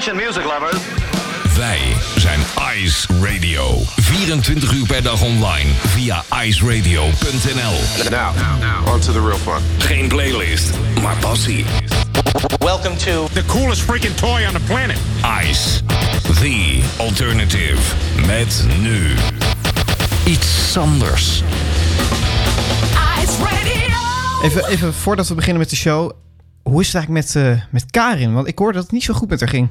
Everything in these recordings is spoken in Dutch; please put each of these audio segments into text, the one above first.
Attention music lovers. Wij zijn Ice Radio. 24 uur per dag online via iceradio.nl. Now, on to the real fun. Geen playlist, maar passie. Welcome to The coolest freaking toy on the planet. Ice, the alternative. Met nu iets anders. Ice Radio. Even, even voordat we beginnen met de show. Hoe is het eigenlijk met, eh, met Karin? Want ik hoorde dat het niet zo goed met haar ging.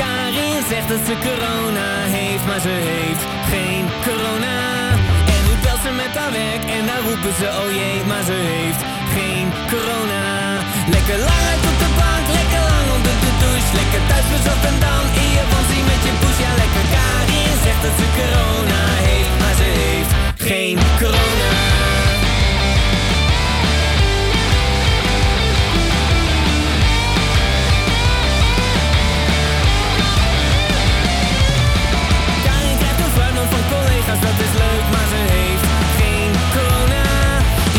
Karin zegt dat ze corona heeft, maar ze heeft geen corona. En nu belt ze met haar werk en daar roepen ze oh jee, maar ze heeft geen corona. Lekker lang uit op de bank, lekker lang onder de douche. Lekker thuis bezorgd en dan in je onesie met je poes. Ja, lekker Karin zegt dat ze corona heeft, maar ze heeft geen corona. Collega's, dat is leuk, maar ze heeft geen corona.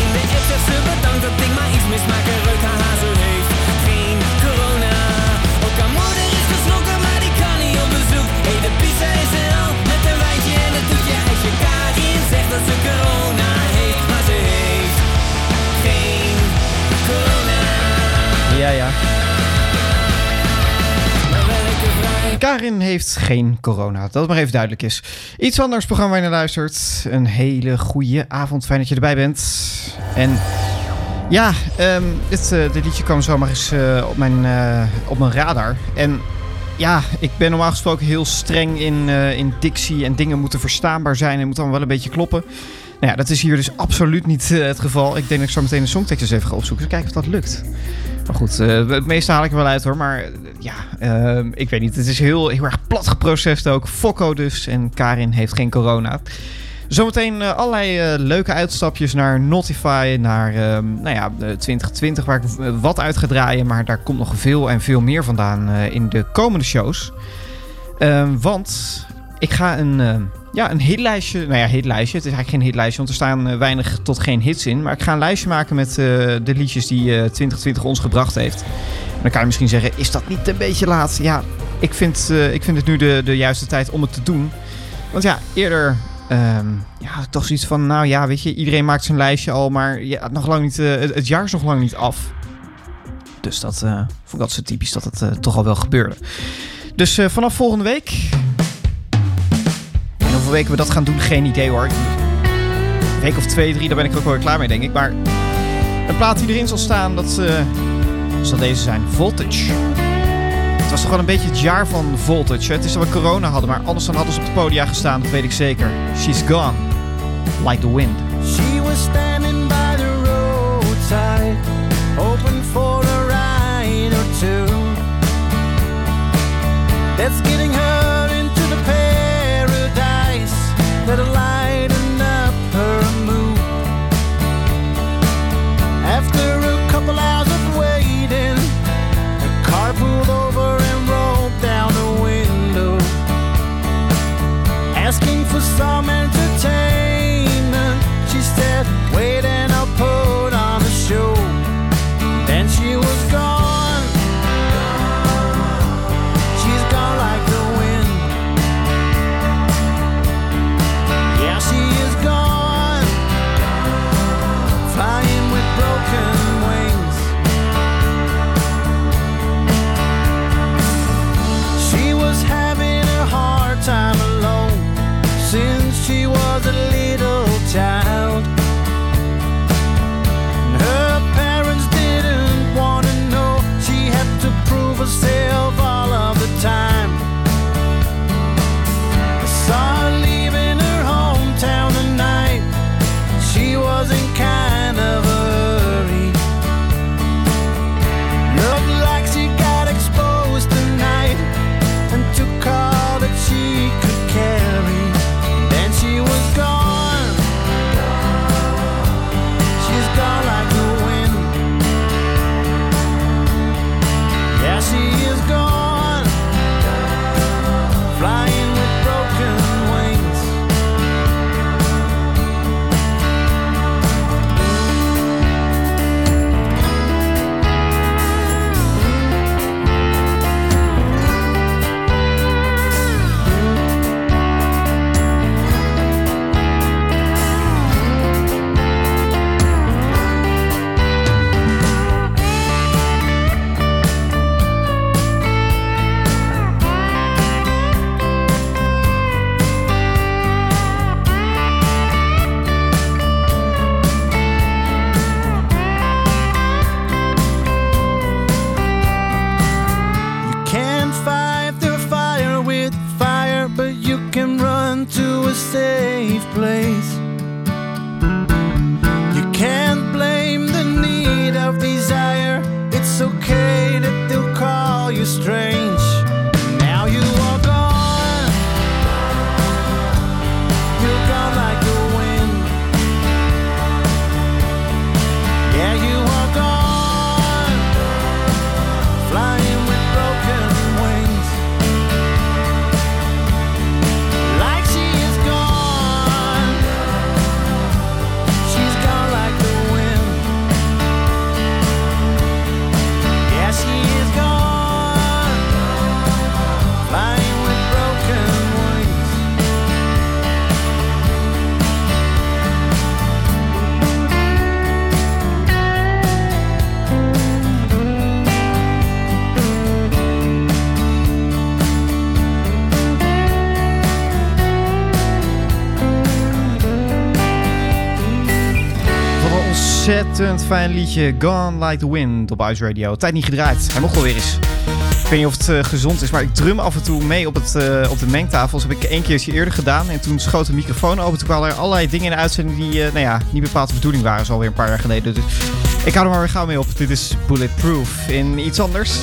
In de app ze bedankt dat ik maar iets mismaak en haha, ze heeft geen corona. Ook haar moeder is geschrokken, maar die kan niet op bezoek. Hey, de pizza is er al, met een wijntje en een toetje ijsje. Karin zegt dat ze corona heeft, maar ze heeft geen corona. Ja, ja. Karin heeft geen corona. Dat het maar even duidelijk is. Iets anders programma waar je naar luistert. Een hele goede avond. Fijn dat je erbij bent. En ja, ehm, dit, eh, dit liedje kwam zomaar eens eh, op, mijn, eh, op mijn radar. En ja, ik ben normaal gesproken heel streng in, in dictie. En dingen moeten verstaanbaar zijn. En moet dan wel een beetje kloppen. Nou ja, dat is hier dus absoluut niet eh, het geval. Ik denk dat ik zo meteen de songtekst eens even ga opzoeken. Kijken of dat lukt. Maar goed, eh, het meeste haal ik er wel uit hoor. Maar eh, ja, ehm, ik weet niet. Het is heel, heel erg plat geprocessed ook. Fokko dus. En Karin heeft geen corona. Zometeen eh, allerlei eh, leuke uitstapjes naar Notify. Naar ehm, nou ja, de 2020 waar ik eh, wat uit ga draaien. Maar daar komt nog veel en veel meer vandaan eh, in de komende shows. Ehm, want ik ga een, eh, ja, een hitlijstje... Nou ja, hitlijstje. Het is eigenlijk geen hitlijstje, want er staan eh, weinig tot geen hits in. Maar ik ga een lijstje maken met eh, de liedjes die eh, 2020 ons gebracht heeft. Dan kan je misschien zeggen, is dat niet een beetje laat? Ja, ik vind, eh, ik vind het nu de, de juiste tijd om het te doen. Want ja, eerder... ehm, ja, toch zoiets van, nou ja, weet je, iedereen maakt zijn lijstje al, maar ja, nog lang niet, eh, het, jaar is nog lang niet af. Dus dat vond ik dat zo typisch dat het eh, toch al wel gebeurde. Dus eh, vanaf volgende week. Weken we dat gaan doen, geen idee hoor. Week of twee, drie, daar ben ik ook wel klaar mee, denk ik. Maar een plaat die erin zal staan, dat eh, zal deze zijn. Voltage. Het was toch wel een beetje het jaar van Voltage. Het is dat we corona hadden, maar anders dan hadden ze op de podia gestaan, dat weet ik zeker. She's gone. Like the wind. She was standing by the hoping for a or two. to a safe place. Ontzettend fijn liedje. Gone Like the Wind op Ice Radio. Tijd niet gedraaid. Hij mocht wel weer eens. Ik weet niet of het eh, gezond is, maar ik drum af en toe mee op, het, eh, op de mengtafels. heb ik één keertje eerder gedaan. En toen schoot de microfoon open. Toen kwamen er allerlei dingen in de uitzending die eh, nou ja, niet bepaald de bedoeling waren. Zo alweer een paar jaar geleden. Dus ik hou er maar weer gauw mee op. Dit is Bulletproof in iets anders.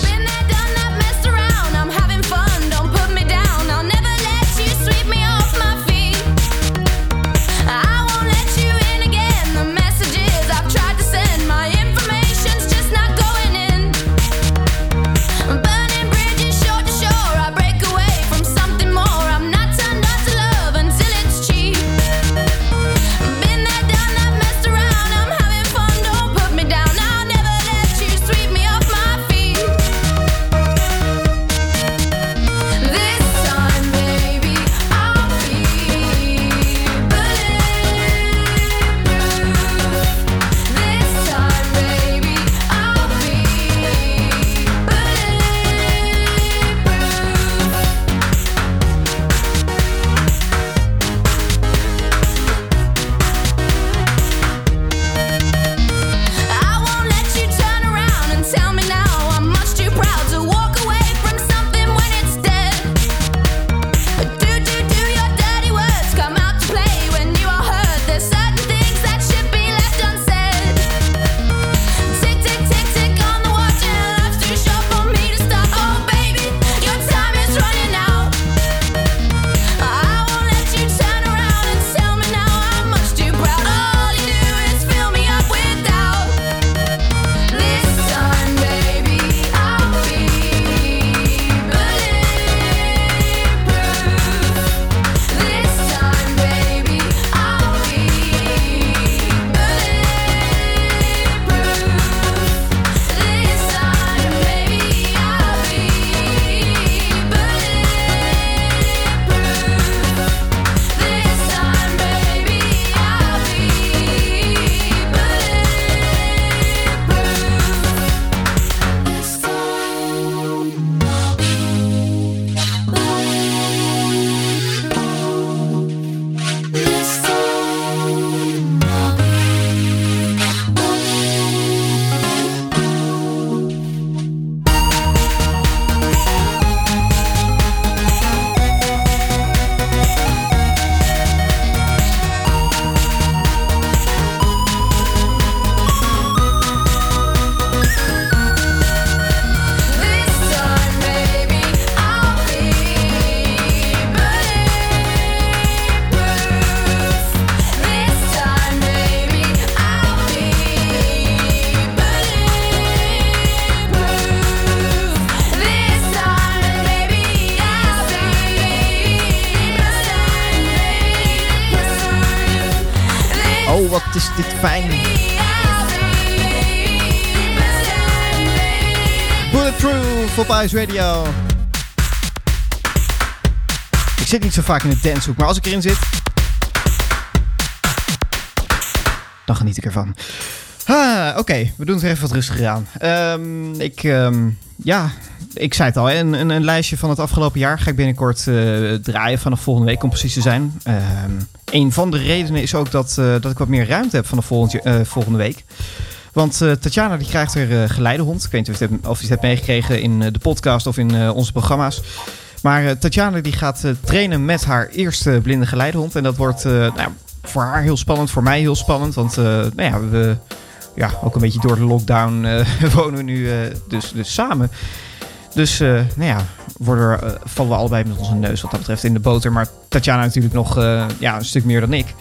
Op Radio. Ik zit niet zo vaak in de dancehoek, maar als ik erin zit... Dan geniet ik ervan. Ah, Oké, we doen het er even wat rustiger aan. Ehm, ik, ehm, ja, ik zei het al, een, een, een lijstje van het afgelopen jaar ga ik binnenkort eh, draaien vanaf volgende week, om precies te zijn. Ehm, een van de redenen is ook dat, eh, dat ik wat meer ruimte heb vanaf eh, volgende week. Want eh, Tatjana die krijgt er eh, geleidehond. Ik weet niet of je het hebt, of het meegekregen in eh, de podcast of in onze programma's. Maar Tatjana die gaat trainen met haar eerste blinde geleidehond. En dat wordt nou, voor haar heel spannend, voor mij heel spannend. Want nou ja, we, ja, ook een beetje door de lockdown wonen we nu dus, dus samen. Dus nou ja, worden, vallen we allebei met onze neus wat dat betreft in de boter. Maar Tatjana natuurlijk nog ja, een stuk meer dan ik.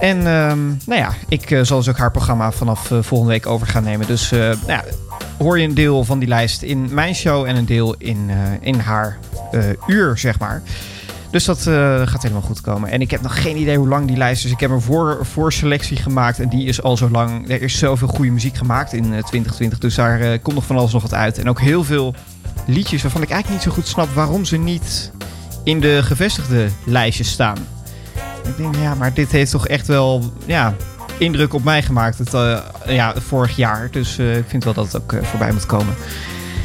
En ehm, nou ja, ik eh, zal dus ook haar programma vanaf eh, volgende week over gaan nemen. Dus eh, nou ja, hoor je een deel van die lijst in mijn show en een deel in, in haar uur, zeg maar. Dus dat gaat helemaal goed komen. En ik heb nog geen idee hoe lang die lijst is. Ik heb een voor, voorselectie gemaakt en die is al zo lang. Er is zoveel goede muziek gemaakt in eh, 2020. Dus daar komt nog van alles nog wat uit. En ook heel veel liedjes waarvan ik eigenlijk niet zo goed snap waarom ze niet in de gevestigde lijstjes staan. Ik denk, ja, maar dit heeft toch echt wel ja, indruk op mij gemaakt het, eh, ja, vorig jaar. Dus eh, ik vind wel dat het ook eh, voorbij moet komen.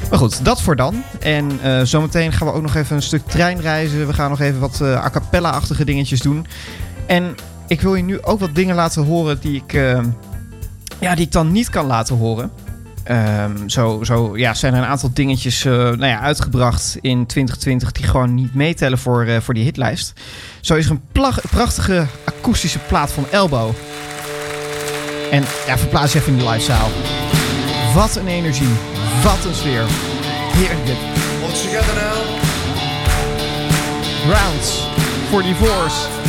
Maar goed, dat voor dan. En zometeen gaan we ook nog even een stuk treinreizen. We gaan nog even wat a cappella-achtige dingetjes doen. En ik wil je nu ook wat dingen laten horen die ik, ja, die ik dan niet kan laten horen. Ehm, zo zo ja, zijn er een aantal dingetjes eh, nou ja, uitgebracht in 2020 die gewoon niet meetellen voor, eh, voor die hitlijst. Zo is er een prachtige akoestische plaat van Elbow. En ja, verplaats je even in de livezaal. Wat een energie, wat een sfeer. Heerlijk. All together now. Rounds 44.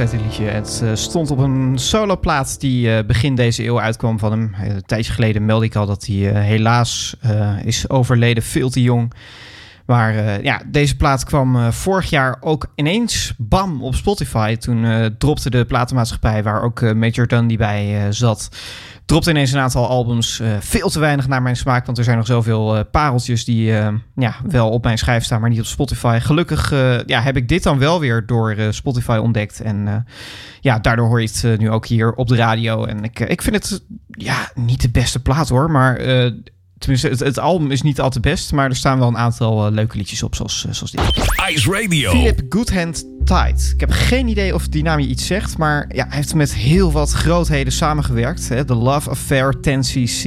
Het eh, stond op een soloplaat die eh, begin deze eeuw uitkwam van hem. Een tijdje geleden meldde ik al dat hij eh, helaas is overleden, veel te jong. Maar eh, ja, deze plaat kwam eh, vorig jaar ook ineens bam op Spotify. Toen eh, dropte de platenmaatschappij waar ook Major Dundee bij zat. Dropte ineens een aantal albums. veel te weinig naar mijn smaak, want er zijn nog zoveel pareltjes die ja, wel op mijn schijf staan, maar niet op Spotify. Gelukkig ja, heb ik dit dan wel weer door Spotify ontdekt. En ja, daardoor hoor je het nu ook hier op de radio. En ik, ik vind het ja, niet de beste plaat hoor, maar... Tenminste, het, het album is niet al te best, maar er staan wel een aantal eh, leuke liedjes op, zoals, eh, zoals dit. Ice Radio. Philip Goodhand Tight. Ik heb geen idee of die naam je iets zegt, maar ja, hij heeft met heel wat grootheden samengewerkt. Hè. The Love Affair, 10cc.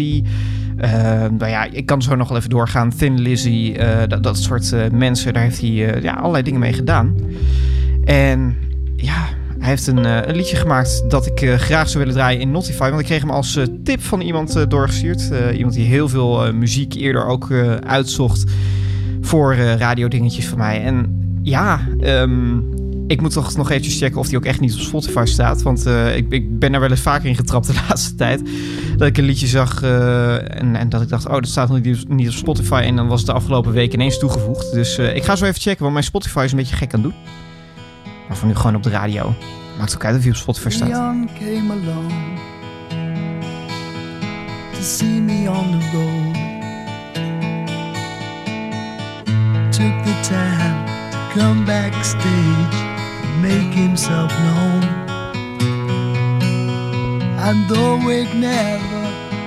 eh, nou ja, ik kan zo nog wel even doorgaan. Thin Lizzy, dat, dat soort mensen. Daar heeft hij ja, allerlei dingen mee gedaan. En ja, hij heeft een, eh, een liedje gemaakt dat ik eh, graag zou willen draaien in Notify. Want ik kreeg hem als eh, tip van iemand doorgestuurd. Iemand die heel veel muziek eerder ook uitzocht voor radiodingetjes van mij. En ja, ehm, ik moet toch nog eventjes checken of die ook echt niet op Spotify staat. Want ik, ik ben er wel eens vaker in getrapt de laatste tijd. Dat ik een liedje zag en, en dat ik dacht, oh, dat staat nog niet, op Spotify. En dan was het de afgelopen week ineens toegevoegd. Dus ik ga zo even checken, want mijn Spotify is een beetje gek aan doen. Maar voor nu gewoon op de radio. Maakt ook uit of je op Spotify staat. Leon came along to see me on the road. Took the time to come backstage and make himself known. And though we'd never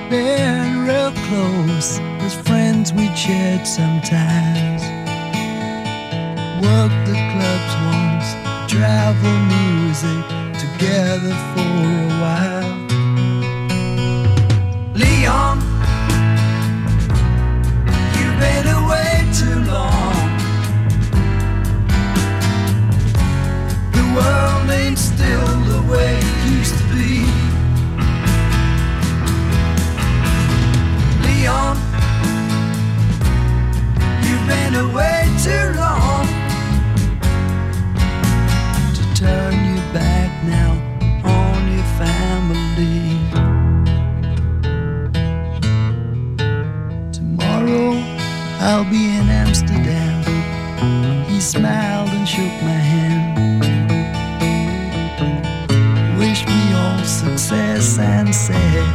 been real close, as friends we'd shared sometimes. Worked the clubs once, travel music together for a while. Leon, you've been away too long. The world ain't still the way it used to be. Leon, you've been away too long turn your back now on your family. Tomorrow I'll be in Amsterdam. He smiled and shook my hand. Wished me all success and said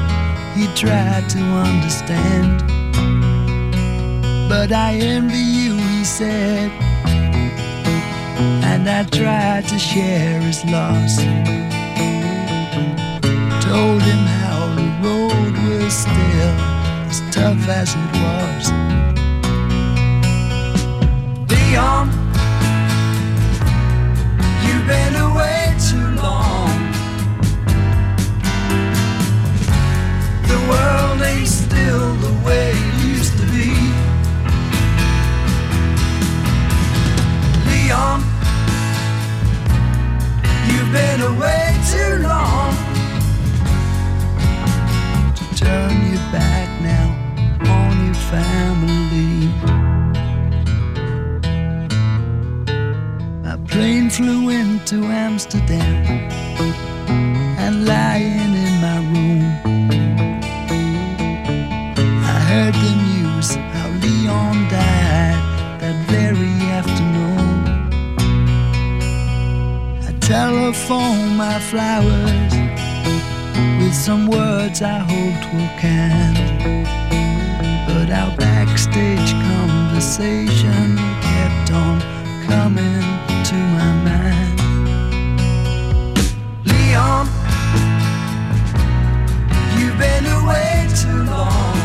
he tried to understand. But I envy you, he said and I tried to share his loss. Told him how the road was still as tough as it was. Leon, you've been away too long. The world ain't still the way it used to be. You've been away too long to turn your back now on your family. My plane flew into Amsterdam and lying flowers with some words I hoped were kind. But our backstage conversation kept on coming to my mind. Leon, you've been away too long.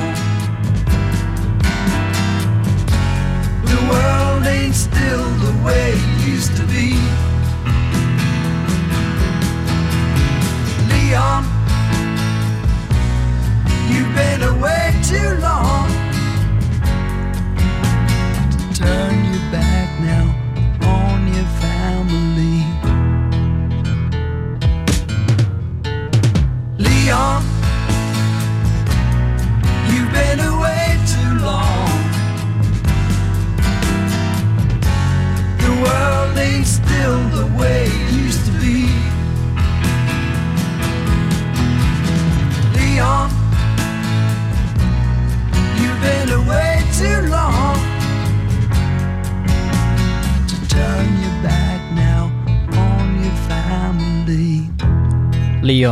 The world ain't still the way it used to be.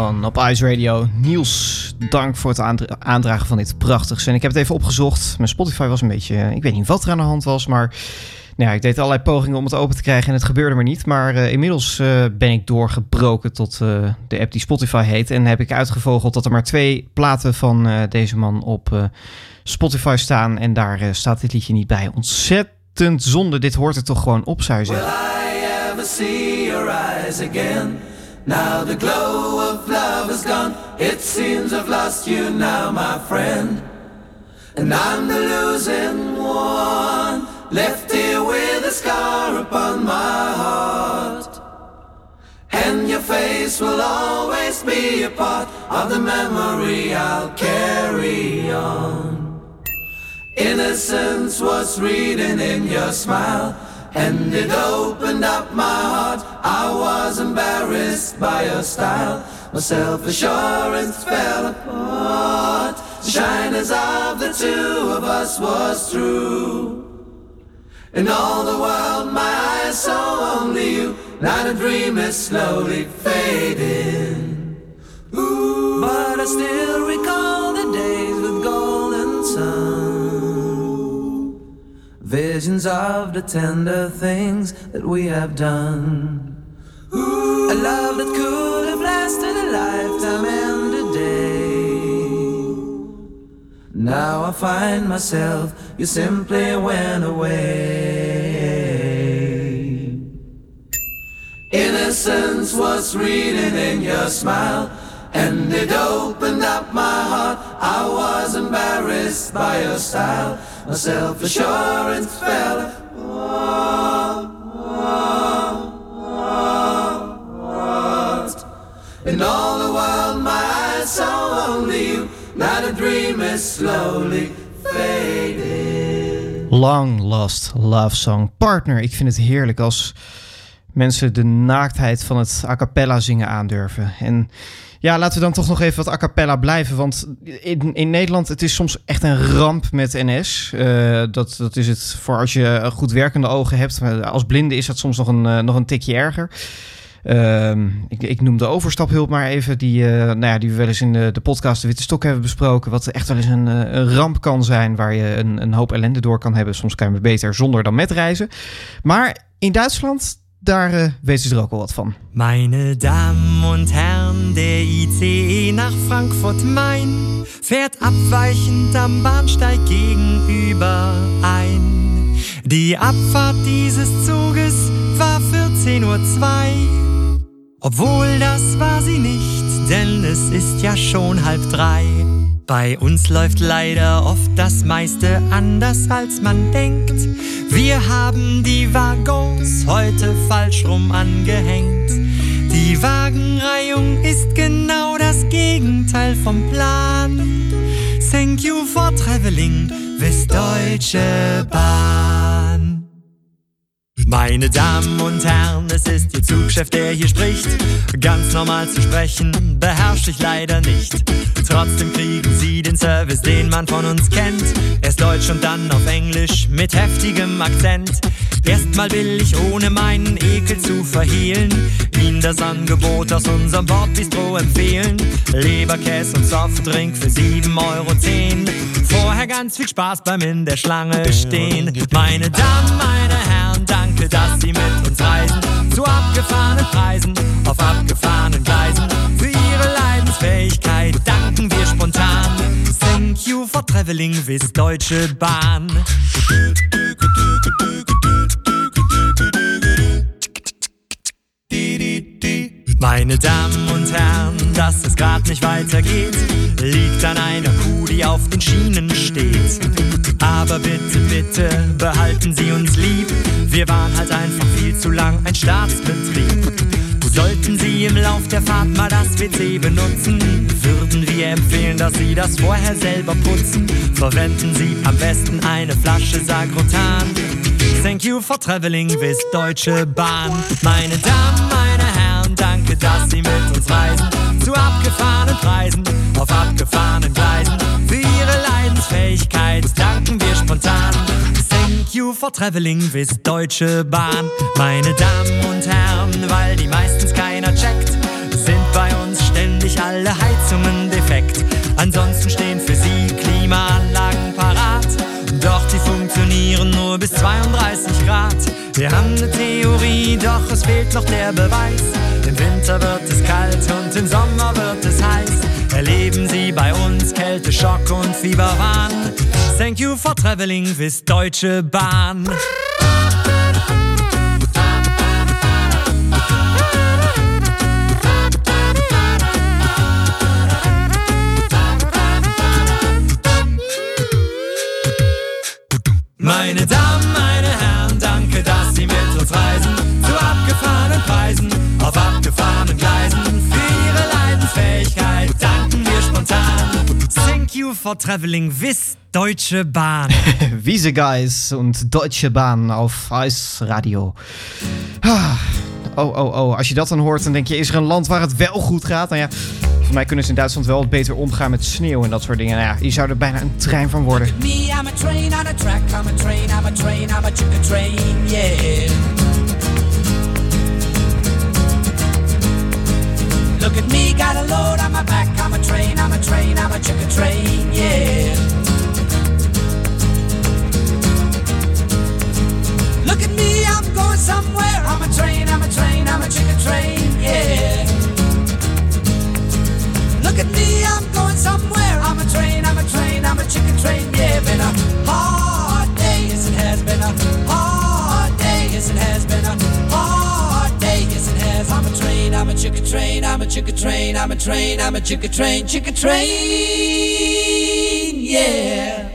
Op Ice Radio. Niels, dank voor het aandra- aandragen van dit prachtigs. En ik heb het even opgezocht. Mijn Spotify was een beetje... Ik weet niet wat er aan de hand was, maar... Nou ja, ik deed allerlei pogingen om het open te krijgen en het gebeurde maar niet. Maar eh, inmiddels eh, ben ik doorgebroken tot eh, de app die Spotify heet. En heb ik uitgevogeld dat er maar twee platen van eh, deze man op eh, Spotify staan. En daar eh, staat dit liedje niet bij. Ontzettend zonde. Dit hoort er toch gewoon op, zou je zeggen. Now the glow of love is gone. It seems I've lost you now, my friend. And I'm the losing one. Left here with a scar upon my heart. And your face will always be a part of the memory I'll carry on. Innocence was reading in your smile, and it opened up my heart. I was embarrassed by your style, my self assurance fell apart. The shyness of the two of us was true. In all the world, my eyes saw only you. Now the dream is slowly fading. Ooh, but I still recall Visions of the tender things that we have done. Ooh, a love that could have lasted a lifetime and a day. Now I find myself, you simply went away. Innocence was reading in your smile, and it opened up my heart. I was embarrassed by your style, my self assurance fell. In all the world, my eyes only you. Now the dream is slowly fading. Long Lost Love Song Partner. Ik vind het heerlijk als mensen de naaktheid van het a cappella zingen aandurven. En ja, laten we dan toch nog even wat a cappella blijven. Want in, in Nederland, het is soms echt een ramp met NS. Eh, dat, dat is het voor als je goed werkende ogen hebt. Als blinde is dat soms nog een, eh, nog een tikje erger. Ehm, ik, ik noem de overstaphulp maar even, die, eh, nou ja, die we wel eens in de, de podcast De Witte Stok hebben besproken. Wat echt wel eens een, een ramp kan zijn, waar je een, een hoop ellende door kan hebben. Soms kan je beter zonder dan met reizen. Maar in Duitsland, daar eh, weten ze er ook wel wat van. Meine Damen und Herren, der ICE nach Frankfurt-Main fährt abweichend am Bahnsteig gegenüber ein. Die Abfahrt dieses Zuges war 14.02 Uhr. Obwohl das war sie nicht, denn es ist ja schon halb drei. Bei uns läuft leider oft das meiste anders als man denkt. Wir haben die Waggons heute falsch rum angehängt. Die Wagenreihung ist genau das Gegenteil vom Plan. Thank you for traveling with Deutsche Bahn. Meine Damen und Herren, es ist Ihr Zugchef, der hier spricht. Ganz normal zu sprechen, beherrsche ich leider nicht. Trotzdem kriegen Sie den Service, den man von uns kennt. Erst Deutsch und dann auf Englisch mit heftigem Akzent. Erstmal will ich, ohne meinen Ekel zu verhehlen, Ihnen das Angebot aus unserem Bordbistro empfehlen. Leberkäse und Softdrink für 7,10 Euro. Vorher ganz viel Spaß beim in der Schlange stehen. Meine Damen, meine Herren, danke, dass Sie mit uns reisen. Zu abgefahrenen Preisen, auf abgefahrenen Gleisen. Für Ihre Leidensfähigkeit danken wir spontan. Thank you for traveling with Deutsche Bahn. Meine Damen und Herren, dass es grad nicht weitergeht, liegt an einer Kuh, die auf den Schienen steht. Aber bitte, bitte, behalten Sie uns lieb. Wir waren halt einfach viel zu lang ein Staatsbetrieb. Sollten Sie im Lauf der Fahrt mal das WC benutzen, würden wir empfehlen, dass Sie das vorher selber putzen. Verwenden Sie am besten eine Flasche Sagrotan. Thank you for traveling with Deutsche Bahn. Meine Damen, meine Herren, danke, dass Sie mit uns reisen. Zu abgefahrenen Preisen, auf abgefahrenen Gleisen. Für Ihre Leidensfähigkeit danken wir spontan. You for traveling with Deutsche Bahn. Meine Damen und Herren, weil die meistens keiner checkt, sind bei uns ständig alle Heizungen defekt. Ansonsten stehen für sie Klimaanlagen parat. Doch die funktionieren nur bis 32 Grad. Wir haben eine Theorie, doch es fehlt noch der Beweis. Im Winter wird es kalt und im Sommer wird es heiß. Erleben Sie bei uns Kälte, Schock und Fieberwahn. Thank you for traveling with Deutsche Bahn. Meine Damen, meine Herren, danke, dass Sie mit uns reisen. Zu abgefahrenen Preisen, auf abgefahrenen Gleisen. Für Ihre Leidensfähigkeit danken wir spontan. Thank you for traveling with Deutsche Bahn. Wiese Guys und Deutsche Bahn auf Ice Radio. Ah, Oh, oh, oh. Als je dat dan hoort, dan denk je, is er een land waar het wel goed gaat? Nou ja, volgens mij kunnen ze in Duitsland wel wat beter omgaan met sneeuw en dat soort dingen. Nou ja, je zou er bijna een trein van worden. Me, I'm a train on a track, I'm a train, I'm a train, I'm a chicken train, yeah. Look at me, got a load on my back, I'm a train, I'm a train, I'm a chicken train, yeah. Look at me, I'm going somewhere, I'm a train, I'm a train, I'm a chicken train, yeah. Look at me, I'm going somewhere. I'm a train, I'm a train, I'm a chicken train. Yeah, been a hard day, yes it has been a hard day, yes it has been a hard I'm a train, I'm a chicken train, I'm a chicken train, I'm a train, I'm a chicken train, chicken train. Yeah.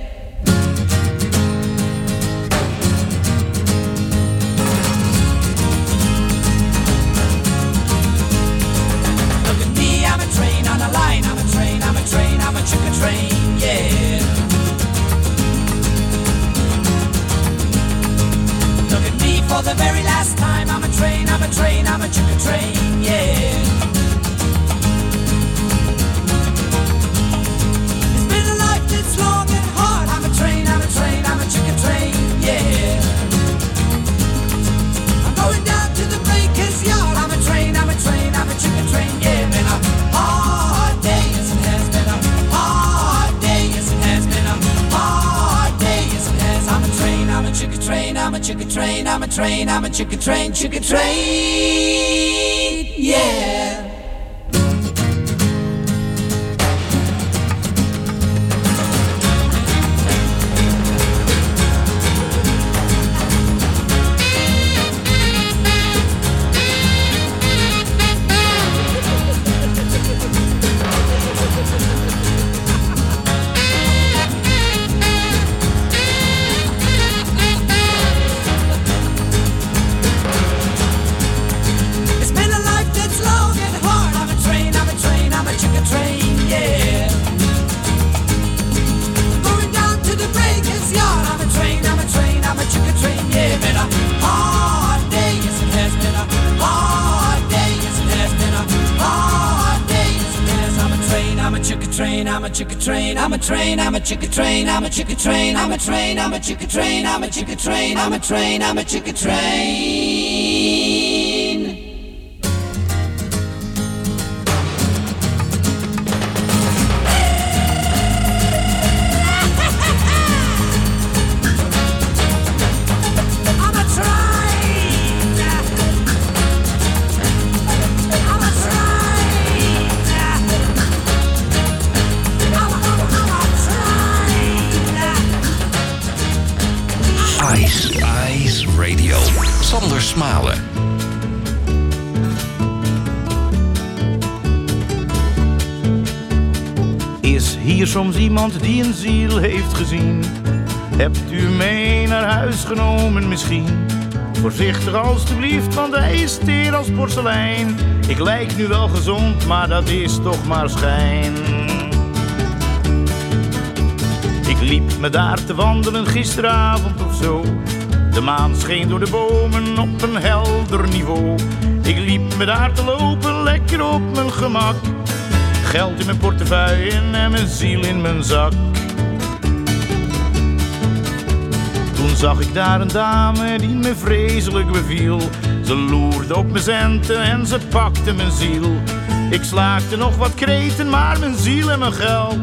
Train, train, I'm a chicken train, I'm a chicken train, I'm a train, I'm a chicken train, I'm a chicken train, I'm a train, I'm a chicken train. Soms iemand die een ziel heeft gezien? Hebt u mee naar huis genomen misschien? Voorzichtig alstublieft, want hij is teer als porselein. Ik lijk nu wel gezond, maar dat is toch maar schijn. Ik liep me daar te wandelen gisteravond of zo. De maan scheen door de bomen op een helder niveau. Ik liep me daar te lopen, lekker op mijn gemak. Geld in mijn portefeuille en mijn ziel in mijn zak. Toen zag ik daar een dame die me vreselijk beviel. Ze loerde op mijn centen en ze pakte mijn ziel. Ik slaakte nog wat kreten, maar mijn ziel en mijn geld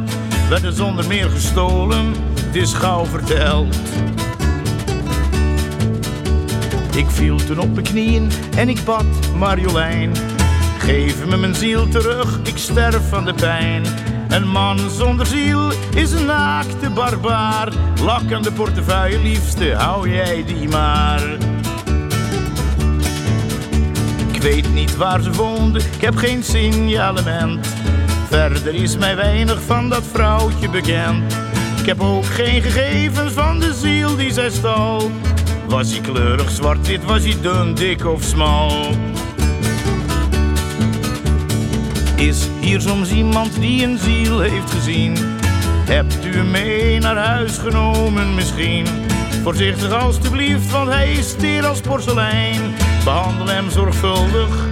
werden zonder meer gestolen. Het is gauw verteld. Ik viel toen op mijn knieën en ik bad Marjolein. Geef me mijn ziel terug, ik sterf van de pijn. Een man zonder ziel is een naakte barbaar. Lak aan de portefeuille, liefste, hou jij die maar. Ik weet niet waar ze woonde, ik heb geen signalement. Verder is mij weinig van dat vrouwtje bekend. Ik heb ook geen gegevens van de ziel die zij stal. Was hij kleurig zwart-wit, was hij dun, dik of smal? Is hier soms iemand die een ziel heeft gezien? Hebt u hem mee naar huis genomen misschien? Voorzichtig alstublieft, want hij is teer als porselein. Behandel hem zorgvuldig,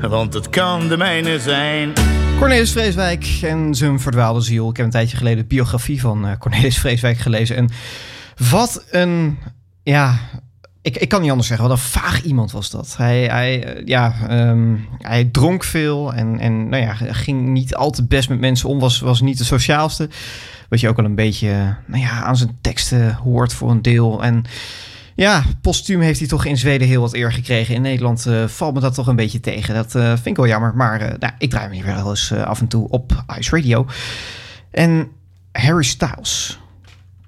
want het kan de mijne zijn. Cornelis Vreeswijk en zijn verdwaalde ziel. Ik heb een tijdje geleden de biografie van eh, Cornelis Vreeswijk gelezen. En wat een, ja, ik, ik kan niet anders zeggen, wat een vaag iemand was dat. Hij, hij, eh, ja, ehm, hij dronk veel en, en nou ja, ging niet al te best met mensen om, was, was niet de sociaalste. Wat je ook al een beetje nou ja, aan zijn teksten hoort voor een deel. En ja, postuum heeft hij toch in Zweden heel wat eer gekregen. In Nederland eh, valt me dat toch een beetje tegen. Dat eh, vind ik wel jammer. Maar eh, nou, ik draai hem hier wel eens eh, af en toe op Ice Radio. En Harry Styles.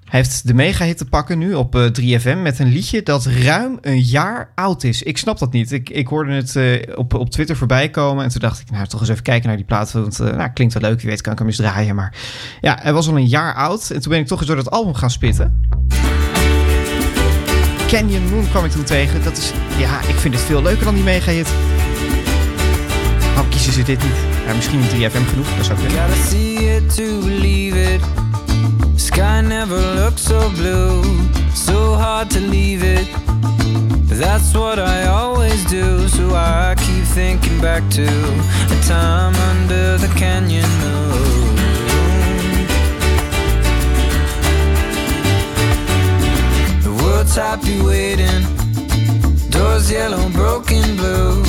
Hij heeft de mega-hit te pakken nu op eh, 3FM met een liedje dat ruim een jaar oud is. Ik snap dat niet. Ik, ik hoorde het eh, op, op Twitter voorbij komen en toen dacht ik, nou toch eens even kijken naar die plaat. Want eh, nou, klinkt wel leuk, wie weet kan ik hem eens draaien. Maar ja, hij was al een jaar oud en toen ben ik toch eens door dat album gaan spitten. Canyon Moon kwam ik toen tegen. Dat is, ja, ik vind het veel leuker dan die mega-hit. Waarom kiezen ze dit niet? Ja, misschien niet 3FM genoeg, dat zou kunnen. Sky never looks so blue, so hard to leave it. That's what I always do, so I keep thinking back to a time under the canyon moon. The world's happy waiting, doors yellow, broken blue.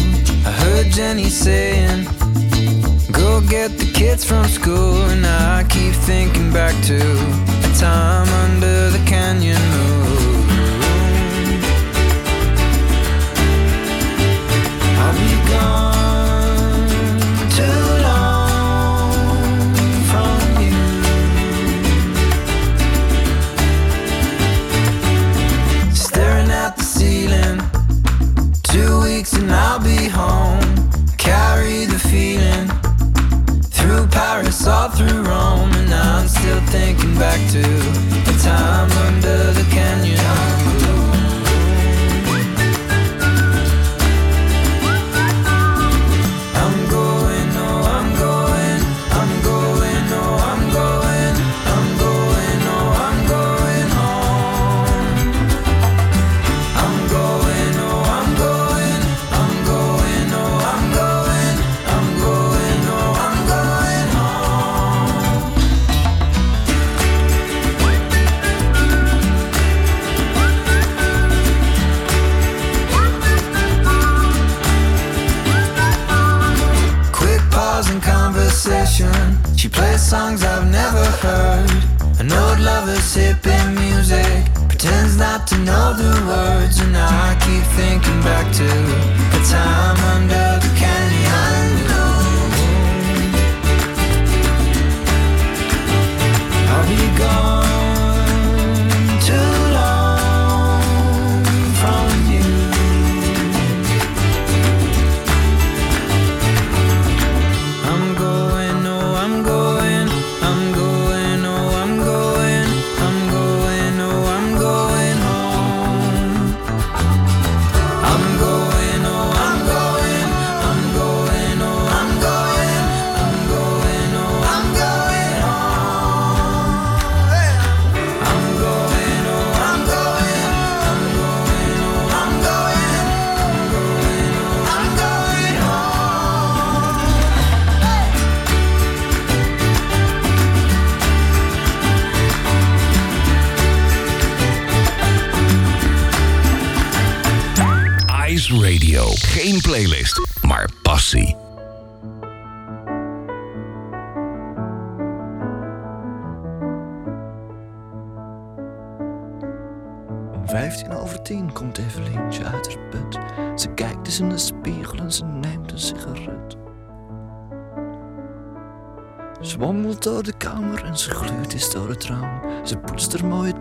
I heard Jenny saying. Go get the kids from school, and I keep thinking back to a time under the canyon moon. I'll gone too long from you. Staring at the ceiling, two weeks and I'll be home. Carry the feeling through Paris, all through Rome, and I'm still thinking back to a time under the canyon.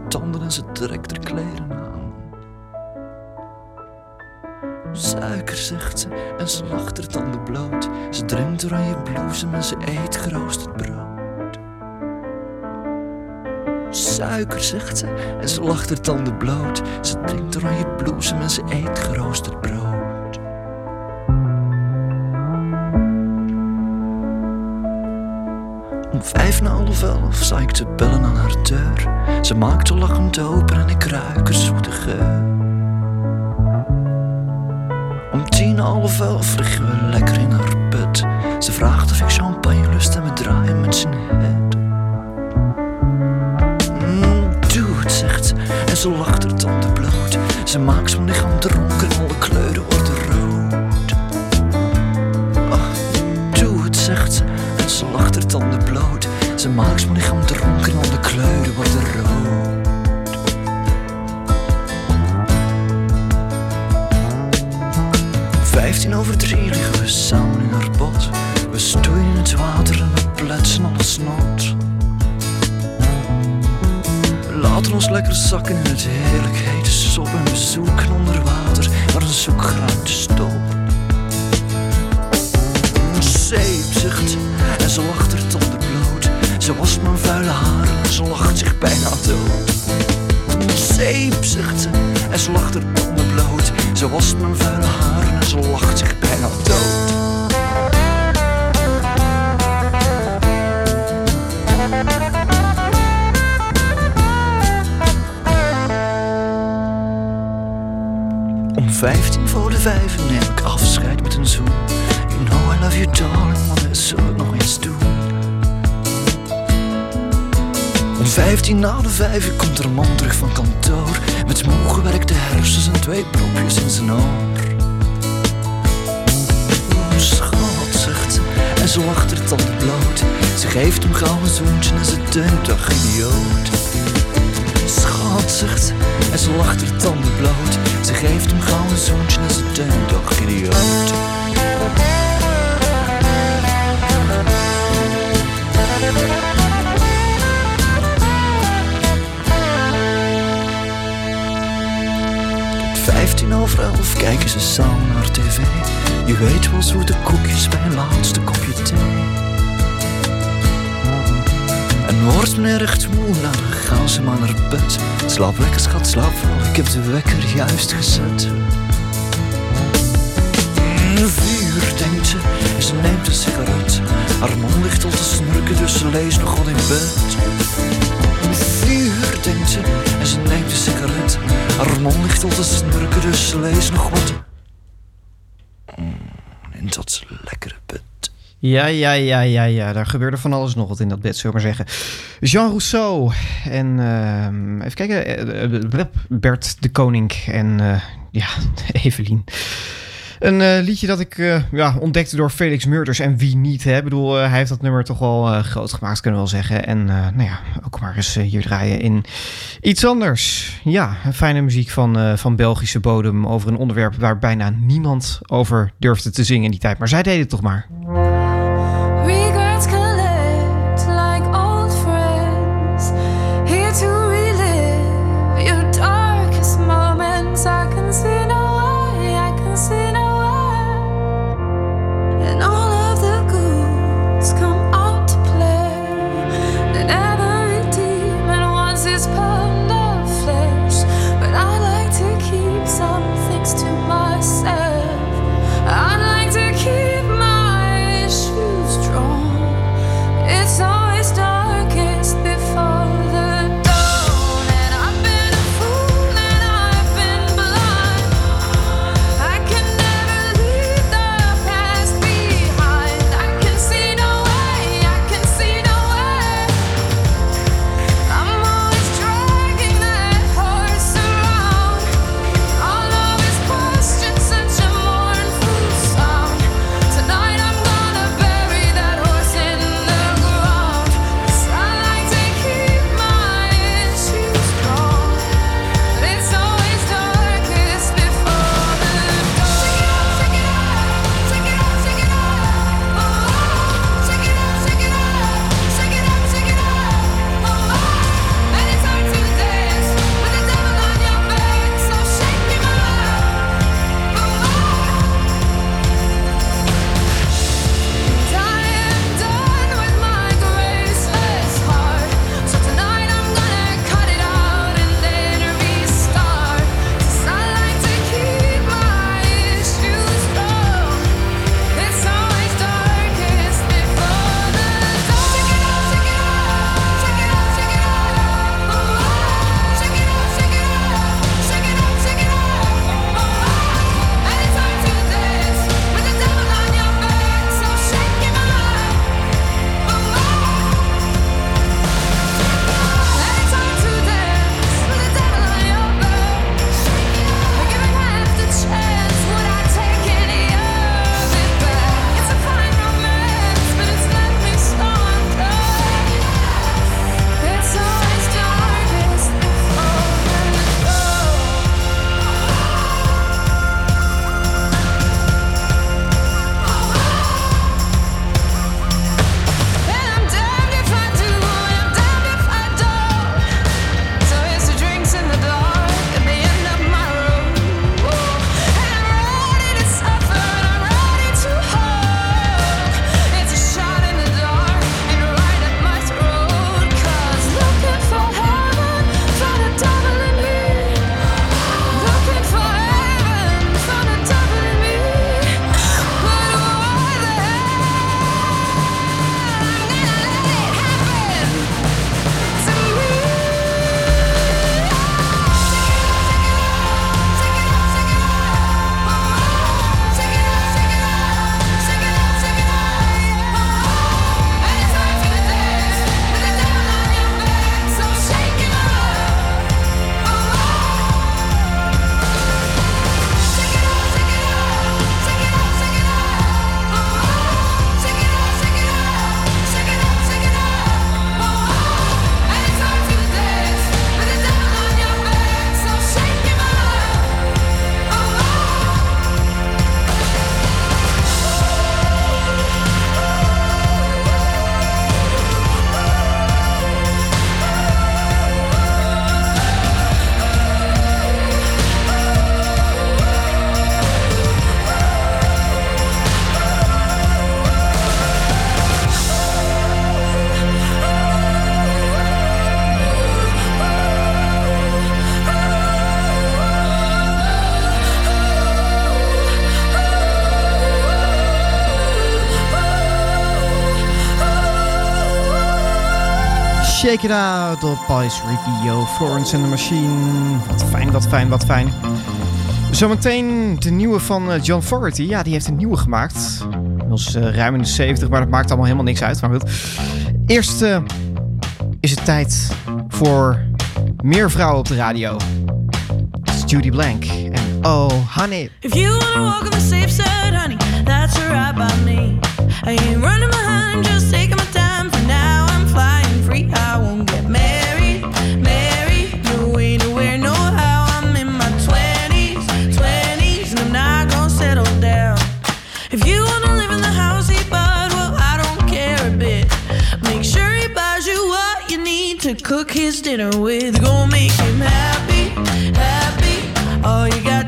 Tanden en ze trekt haar kleren aan. Suiker, zegt ze, en ze lacht haar tanden bloot. Ze drinkt oranje bloesem en ze eet geroosterd brood. Suiker, zegt ze, en ze lacht haar tanden bloot. Ze drinkt oranje bloesem en ze eet geroosterd brood. Om vijf na half elf sta ik te bellen aan haar deur. Ze maakt al lachend open en ik ruik haar zoete geur. Om tien na half elf liggen we lekker in haar bed. Ze vraagt of ik champagne lust en we draaien met z'n head. Mm, doe het, zegt ze, en ze lacht haar tanden bloot. Ze maakt mijn lichaam dronken en alle kleuren worden tanden bloot. Ze maakt mijn lichaam dronken en alle kleuren worden rood. Vijftien over drie liggen we samen in haar bad. We stoeien in het water en we pletsen alles nat. We laten ons lekker zakken in het heerlijk hete sop en we zoeken onder water naar een zoekgeruimte stop. En ze lacht haar tanden bloot. Ze wast mijn vuile haren en ze lacht zich bijna dood. Zeep, zegt ze, en ze lacht haar tanden bloot. Ze wast mijn vuile haren en ze lacht zich bijna dood. Om vijftien voor de vijf neem ik afscheid met een zoen. Love you darling, we zullen. Om vijftien na de vijf komt er een man terug van kantoor. Met moe gewerkte hersens en twee propjes in zijn oor. Oh, schat, zegt ze, en ze lacht haar tanden bloot. Ze geeft hem gauw een zoentje en ze denkt, ach idioot. Schat, zegt ze, en ze lacht haar tanden bloot. Ze geeft hem gauw een zoentje en ze denkt, ach idioot. Tot vijftien over elf kijken ze samen naar tv. Je weet wel zoete koekjes bij een laatste kopje thee. En wordt men erg moe, nou dan gaan ze maar naar bed. Slaap lekker schat, slaap wel, ik heb de wekker juist gezet. Vuur, denkt ze, ze neemt een sigaret. Haar ligt al te snurken, dus ze leest nog wat in bed. Vuur, denkt ze, en ze neemt een sigaret. Haar ligt al te snurken, dus ze leest nog wat. Mm, in dat lekkere bed. Ja, ja, ja, ja, ja. Daar gebeurde van alles nog wat in dat bed, zullen we maar zeggen. Jean Rousseau en ehm, even kijken, eh, eh, Bert de Koning en eh, ja, Evelien. Een eh, liedje dat ik eh, ja, ontdekte door Felix Murders en wie niet. Hè? Ik bedoel, eh, hij heeft dat nummer toch wel groot gemaakt, kunnen we wel zeggen. En nou ja, ook maar eens hier draaien in iets anders. Ja, fijne muziek van, van Belgische bodem over een onderwerp waar bijna niemand over durfde te zingen in die tijd. Maar zij deden het toch maar. Shake It Out op Ice Radio, Florence and the Machine. Wat fijn, wat fijn, wat fijn. Zometeen de nieuwe van eh, John Fogerty. Ja, die heeft een nieuwe gemaakt. Inmiddels uh, ruim in de 70, maar dat maakt allemaal helemaal niks uit. Maar goed. Eerst uh, is het tijd voor meer vrouwen op de radio. Het is Judy Blank en Oh Honey. If you wanna walk on safe side, honey, that's alright by me. I ain't running behind, just taking cook his dinner with. Gonna make him happy, happy. All you got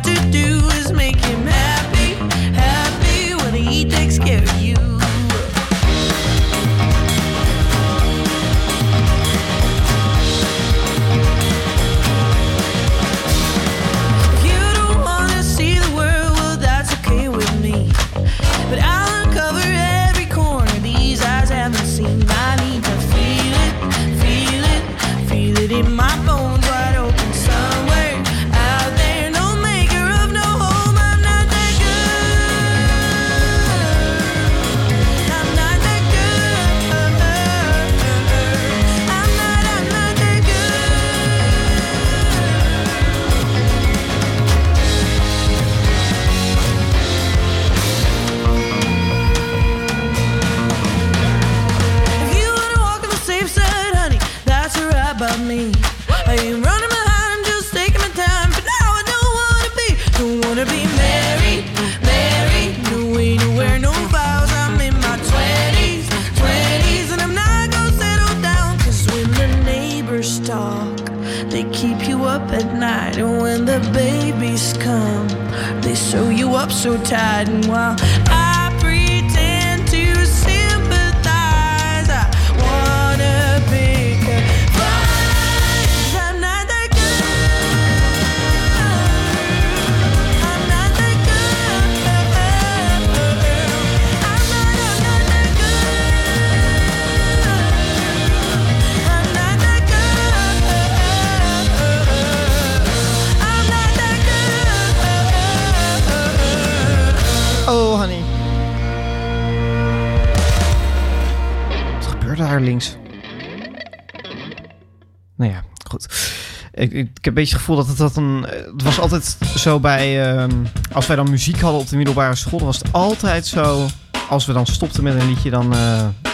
Ik, ik, heb een beetje het gevoel dat het dat een. Het was altijd zo bij. ehm, als wij dan muziek hadden op de middelbare school, was het altijd zo. Als we dan stopten met een liedje, dan. eh,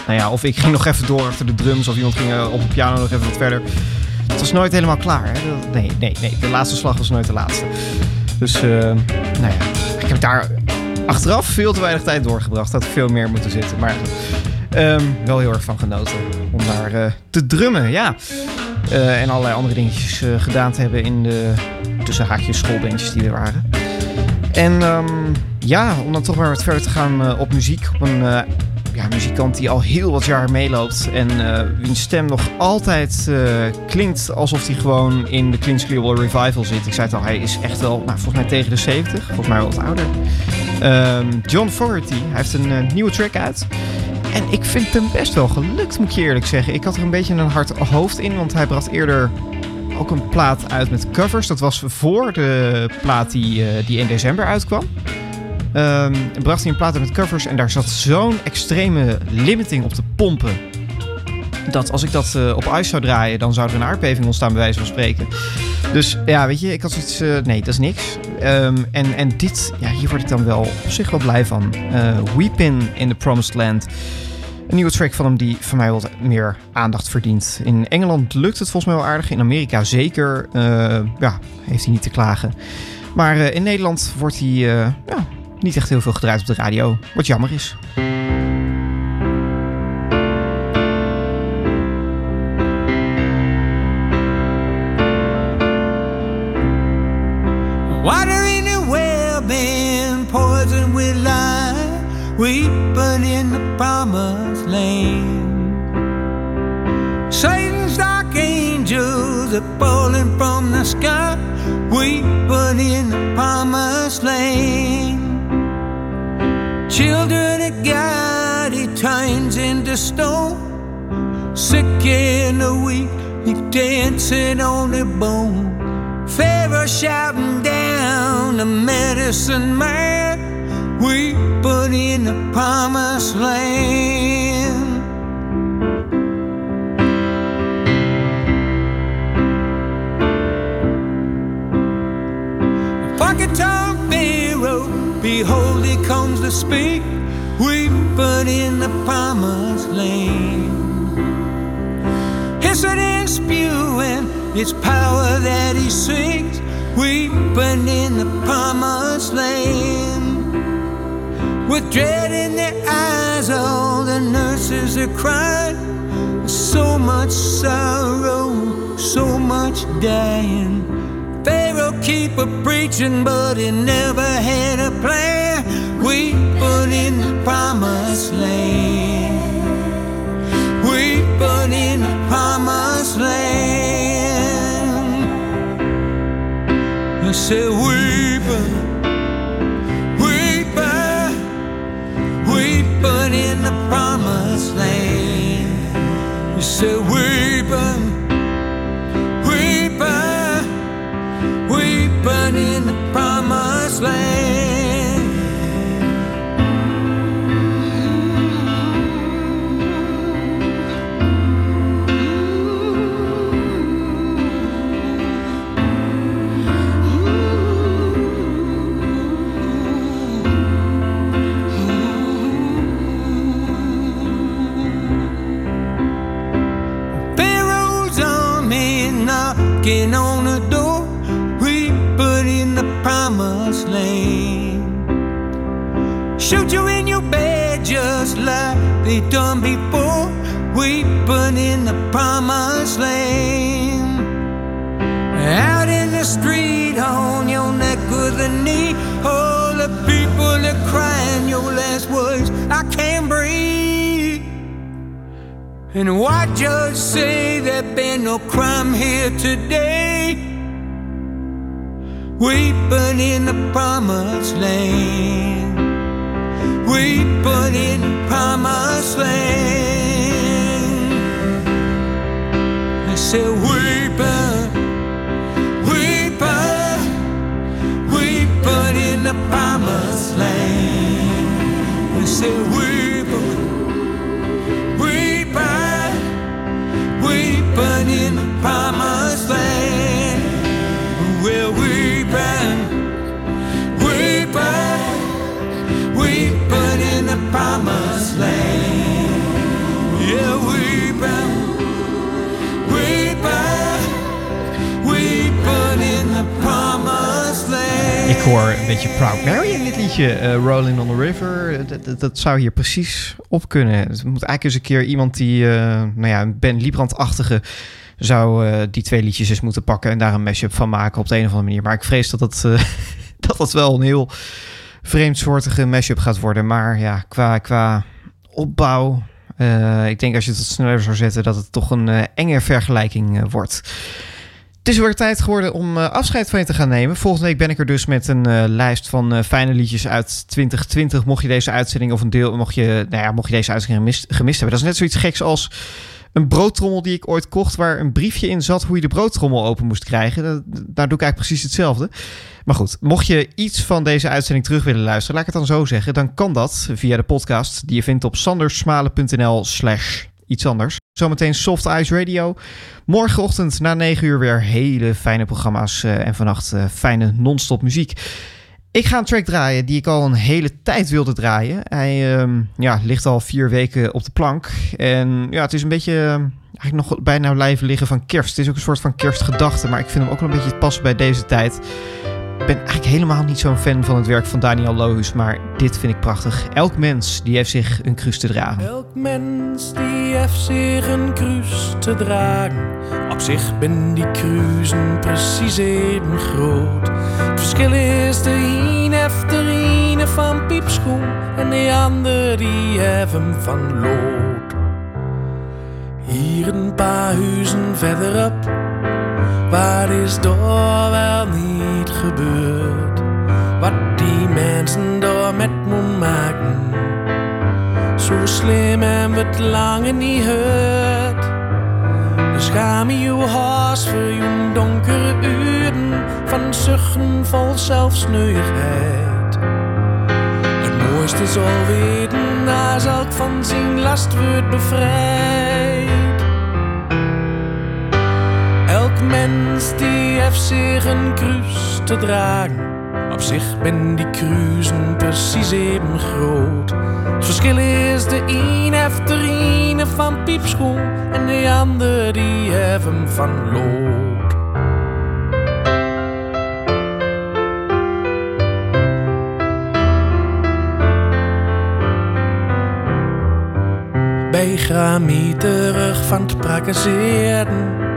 nou ja, of ik ging nog even door achter de drums, of iemand ging eh, op de piano nog even wat verder. Het was nooit helemaal klaar. Hè? Nee, nee, nee. De laatste slag was nooit de laatste. Dus, eh, nou ja. Ik heb daar achteraf veel te weinig tijd doorgebracht. Had veel meer moeten zitten. Maar ehm, wel heel erg van genoten om daar te drummen, ja. Eh, en allerlei andere dingetjes eh, gedaan te hebben in de tussen haakjes schoolbandjes die er waren. En ehm, ja, om dan toch maar wat verder te gaan eh, op muziek. Op een ja, muzikant die al heel wat jaar meeloopt. En wiens stem nog altijd klinkt alsof hij gewoon in de Clean Clearable Revival zit. Ik zei het al, hij is echt wel, nou, volgens mij tegen de 70. Volgens mij wel wat ouder. Ehm, John Fogerty, hij heeft een nieuwe track uit. En ik vind hem best wel gelukt, moet ik je eerlijk zeggen. Ik had er een beetje een hard hoofd in, want hij bracht eerder ook een plaat uit met covers. Dat was voor de plaat die, eh, die in december uitkwam. Ehm, bracht hij een plaat uit met covers en daar zat zo'n extreme limiting op de pompen. Dat als ik dat eh, op ice zou draaien, dan zou er een aardbeving ontstaan, bij wijze van spreken. Dus ja, weet je, ik had zoiets. eh, nee, dat is niks. Ehm, en, en dit, ja, hier word ik dan wel op zich wel blij van. Eh Weepin in the Promised Land. Een nieuwe track van hem die van mij wat meer aandacht verdient. In Engeland lukt het volgens mij wel aardig. In Amerika zeker. eh, ja, heeft hij niet te klagen. Maar in Nederland wordt hij ja, niet echt heel veel gedraaid op de radio. Wat jammer is. Into stone, sick in the week, you dancing on the bone. Pharaoh shouting down the medicine man, we put in the promised land. Pocket tongue Pharaoh, behold, he comes to speak. We put in the promised land. Hissing and spewing, it's power that he seeks. We put in the promised land. With dread in their eyes, all the nurses are crying. So much sorrow, so much dying. Pharaoh keep a preaching, but he never had a plan. We put in the promised land. We put in the promised land. I said, weeping, weeping, we put in the promised land. You said, weeping, weeping, we put in the promised land. Land. Out in the street on your neck with a knee. All the people are crying your last words. I can't breathe. And why judge say there been no crime here today? We put in the promised land. We put in promised land. I said, weeping, weeping, we put in the promised land. I said, weeping, weeping, we put in the promised land. We're weeping, weeping, we put in the promised hoor een beetje Proud Mary in dit liedje. eh, Rolling on the River. Dat, zou hier precies op kunnen. Het moet eigenlijk eens een keer iemand die, eh, nou ja, een Ben Liebrand-achtige... zou eh, die twee liedjes eens moeten pakken en daar een mashup van maken op de een of andere manier. Maar ik vrees dat dat, dat, dat wel een heel vreemdsoortige mashup gaat worden. Maar ja, qua, qua opbouw... ik denk als je het sneller zou zetten... dat het toch een enge vergelijking wordt. Het is weer tijd geworden om eh, afscheid van je te gaan nemen. Volgende week ben ik er dus met een eh, lijst van eh, fijne liedjes uit 2020. Mocht je deze uitzending of een deel, mocht je, nou ja, mocht je deze uitzending gemist, hebben. Dat is net zoiets geks als een broodtrommel die ik ooit kocht, waar een briefje in zat hoe je de broodtrommel open moest krijgen. Daar doe ik eigenlijk precies hetzelfde. Maar goed, mocht je iets van deze uitzending terug willen luisteren, laat ik het dan zo zeggen, dan kan dat via de podcast die je vindt op sandersmalen.nl slash iets anders. Zometeen Soft Ice Radio. Morgenochtend na 9 uur weer hele fijne programma's eh, en vannacht eh, fijne non-stop muziek. Ik ga een track draaien die ik al een hele tijd wilde draaien. Hij ehm, ja, ligt al vier weken op de plank. En ja, het is een beetje eh, eigenlijk nog bijna blijven liggen van kerst. Het is ook een soort van kerstgedachte, maar ik vind hem ook wel een beetje passen bij deze tijd. Ik ben eigenlijk helemaal niet zo'n fan van het werk van Daniel Lohuus, maar dit vind ik prachtig. Elk mens die heeft zich een kruis te dragen. Elk mens die heeft zich een kruis te dragen. Op zich ben die kruisen precies even groot. Het verschil is de een heeft de ene van piepschoen en de ander die heeft hem van lood. Hier een paar huizen verderop, waar is daar wel niet gebeurd? Wat die mensen daar met moeten maken. Zo slim en wat lange niet hört. Schaam je uw haast voor uw donkere uren van zuchten vol zelfsneuigheid. Het mooiste zal weten als elk van zijn last wordt bevrijd. Mens die heeft zich een kruis te dragen. Op zich ben die kruisen precies even groot. Het verschil is de een heeft er een van piepschoen en de ander die heeft hem van lood. Bij gramieterig van het prakkezeerden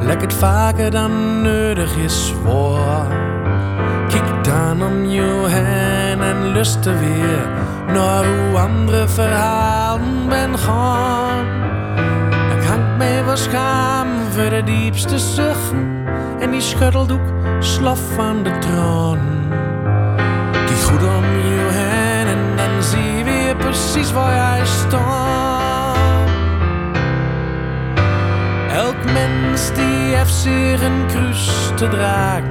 Lek het vaker dan nodig is voor. Kijk dan om je heen en lusten weer naar hoe andere verhalen ben gaan. Ik mij wel schamen voor de diepste zuchten en die schutteldoek slof van de troon. Kijk goed om je heen en dan zie je weer precies waar jij staat. Die heeft zich een kruis te dragen.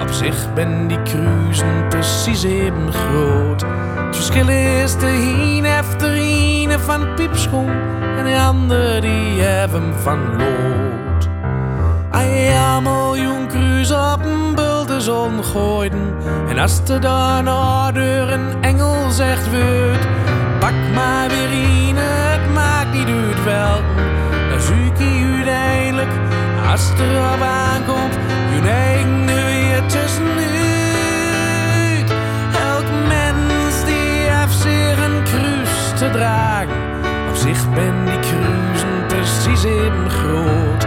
Op zich ben die kruisen precies even groot. Het verschil is de een heeft een van piepschoen en de ander die heeft hem van lood. Hij ja, miljoen kruis op een bultenzon gooien. En als er daarna door een engel zegt wordt, pak maar weer een, het maakt niet uit welken. Als het erop aankomt, je eigen weer tussenuit. Elk mens die heeft zich een kruis te dragen. Op zich ben die kruisen precies even groot.